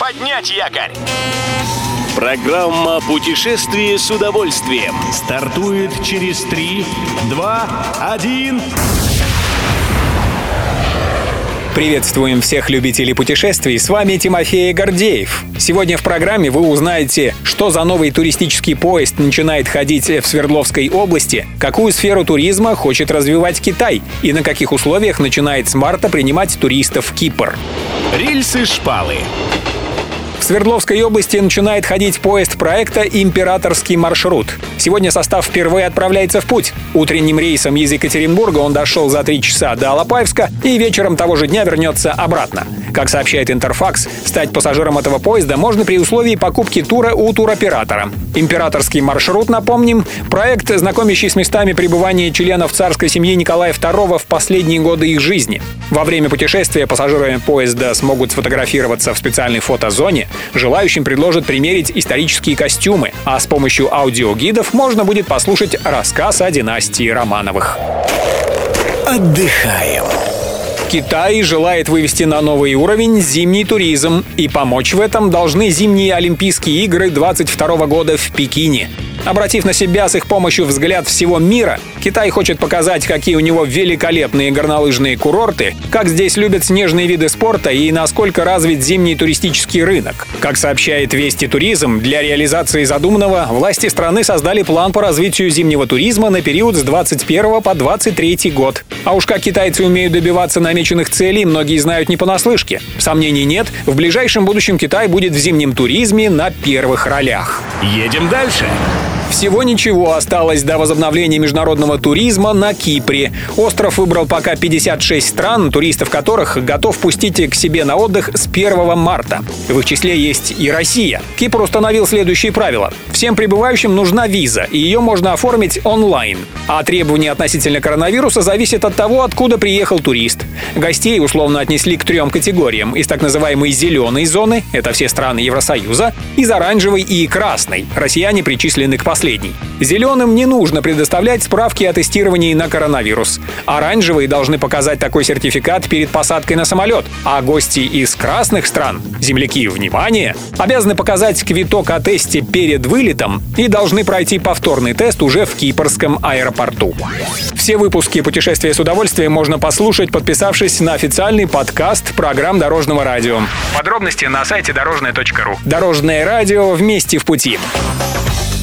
Поднять якорь! Программа «Путешествие с удовольствием» стартует через 3, 2, 1... Приветствуем всех любителей путешествий, с вами Тимофей Гордеев. Сегодня в программе вы узнаете, что за новый туристический поезд начинает ходить в Свердловской области, какую сферу туризма хочет развивать Китай и на каких условиях начинает с марта принимать туристов Кипр. Рельсы-шпалы Свердловской области начинает ходить поезд проекта «Императорский маршрут». Сегодня состав впервые отправляется в путь. Утренним рейсом из Екатеринбурга он дошел за три часа до Алапаевска и вечером того же дня вернется обратно. Как сообщает Интерфакс, стать пассажиром этого поезда можно при условии покупки тура у туроператора. Императорский маршрут, напомним, проект, знакомящий с местами пребывания членов царской семьи Николая II в последние годы их жизни. Во время путешествия пассажиры поезда смогут сфотографироваться в специальной фотозоне, желающим предложат примерить исторические костюмы, а с помощью аудиогидов можно будет послушать рассказ о династии Романовых. Отдыхаем. Китай желает вывести на новый уровень зимний туризм, и помочь в этом должны зимние Олимпийские игры 22 года в Пекине. Обратив на себя с их помощью взгляд всего мира, Китай хочет показать, какие у него великолепные горнолыжные курорты, как здесь любят снежные виды спорта и насколько развит зимний туристический рынок. Как сообщает Вести Туризм, для реализации задуманного власти страны создали план по развитию зимнего туризма на период с 21 по 23 год. А уж как китайцы умеют добиваться намеченных целей, многие знают не понаслышке. Сомнений нет, в ближайшем будущем Китай будет в зимнем туризме на первых ролях. Едем дальше. Всего ничего осталось до возобновления международного туризма на Кипре. Остров выбрал пока 56 стран, туристов которых готов пустить к себе на отдых с 1 марта. В их числе есть и Россия. Кипр установил следующие правила. Всем прибывающим нужна виза, и ее можно оформить онлайн. А требования относительно коронавируса зависят от того, откуда приехал турист. Гостей условно отнесли к трем категориям. Из так называемой зеленой зоны, это все страны Евросоюза, из оранжевой и красной. Россияне причислены к последней последний. Зеленым не нужно предоставлять справки о тестировании на коронавирус. Оранжевые должны показать такой сертификат перед посадкой на самолет, а гости из красных стран, земляки, внимание, обязаны показать квиток о тесте перед вылетом и должны пройти повторный тест уже в Кипрском аэропорту. Все выпуски «Путешествия с удовольствием» можно послушать, подписавшись на официальный подкаст программ Дорожного радио. Подробности на сайте дорожное.ру. Дорожное радио вместе в пути.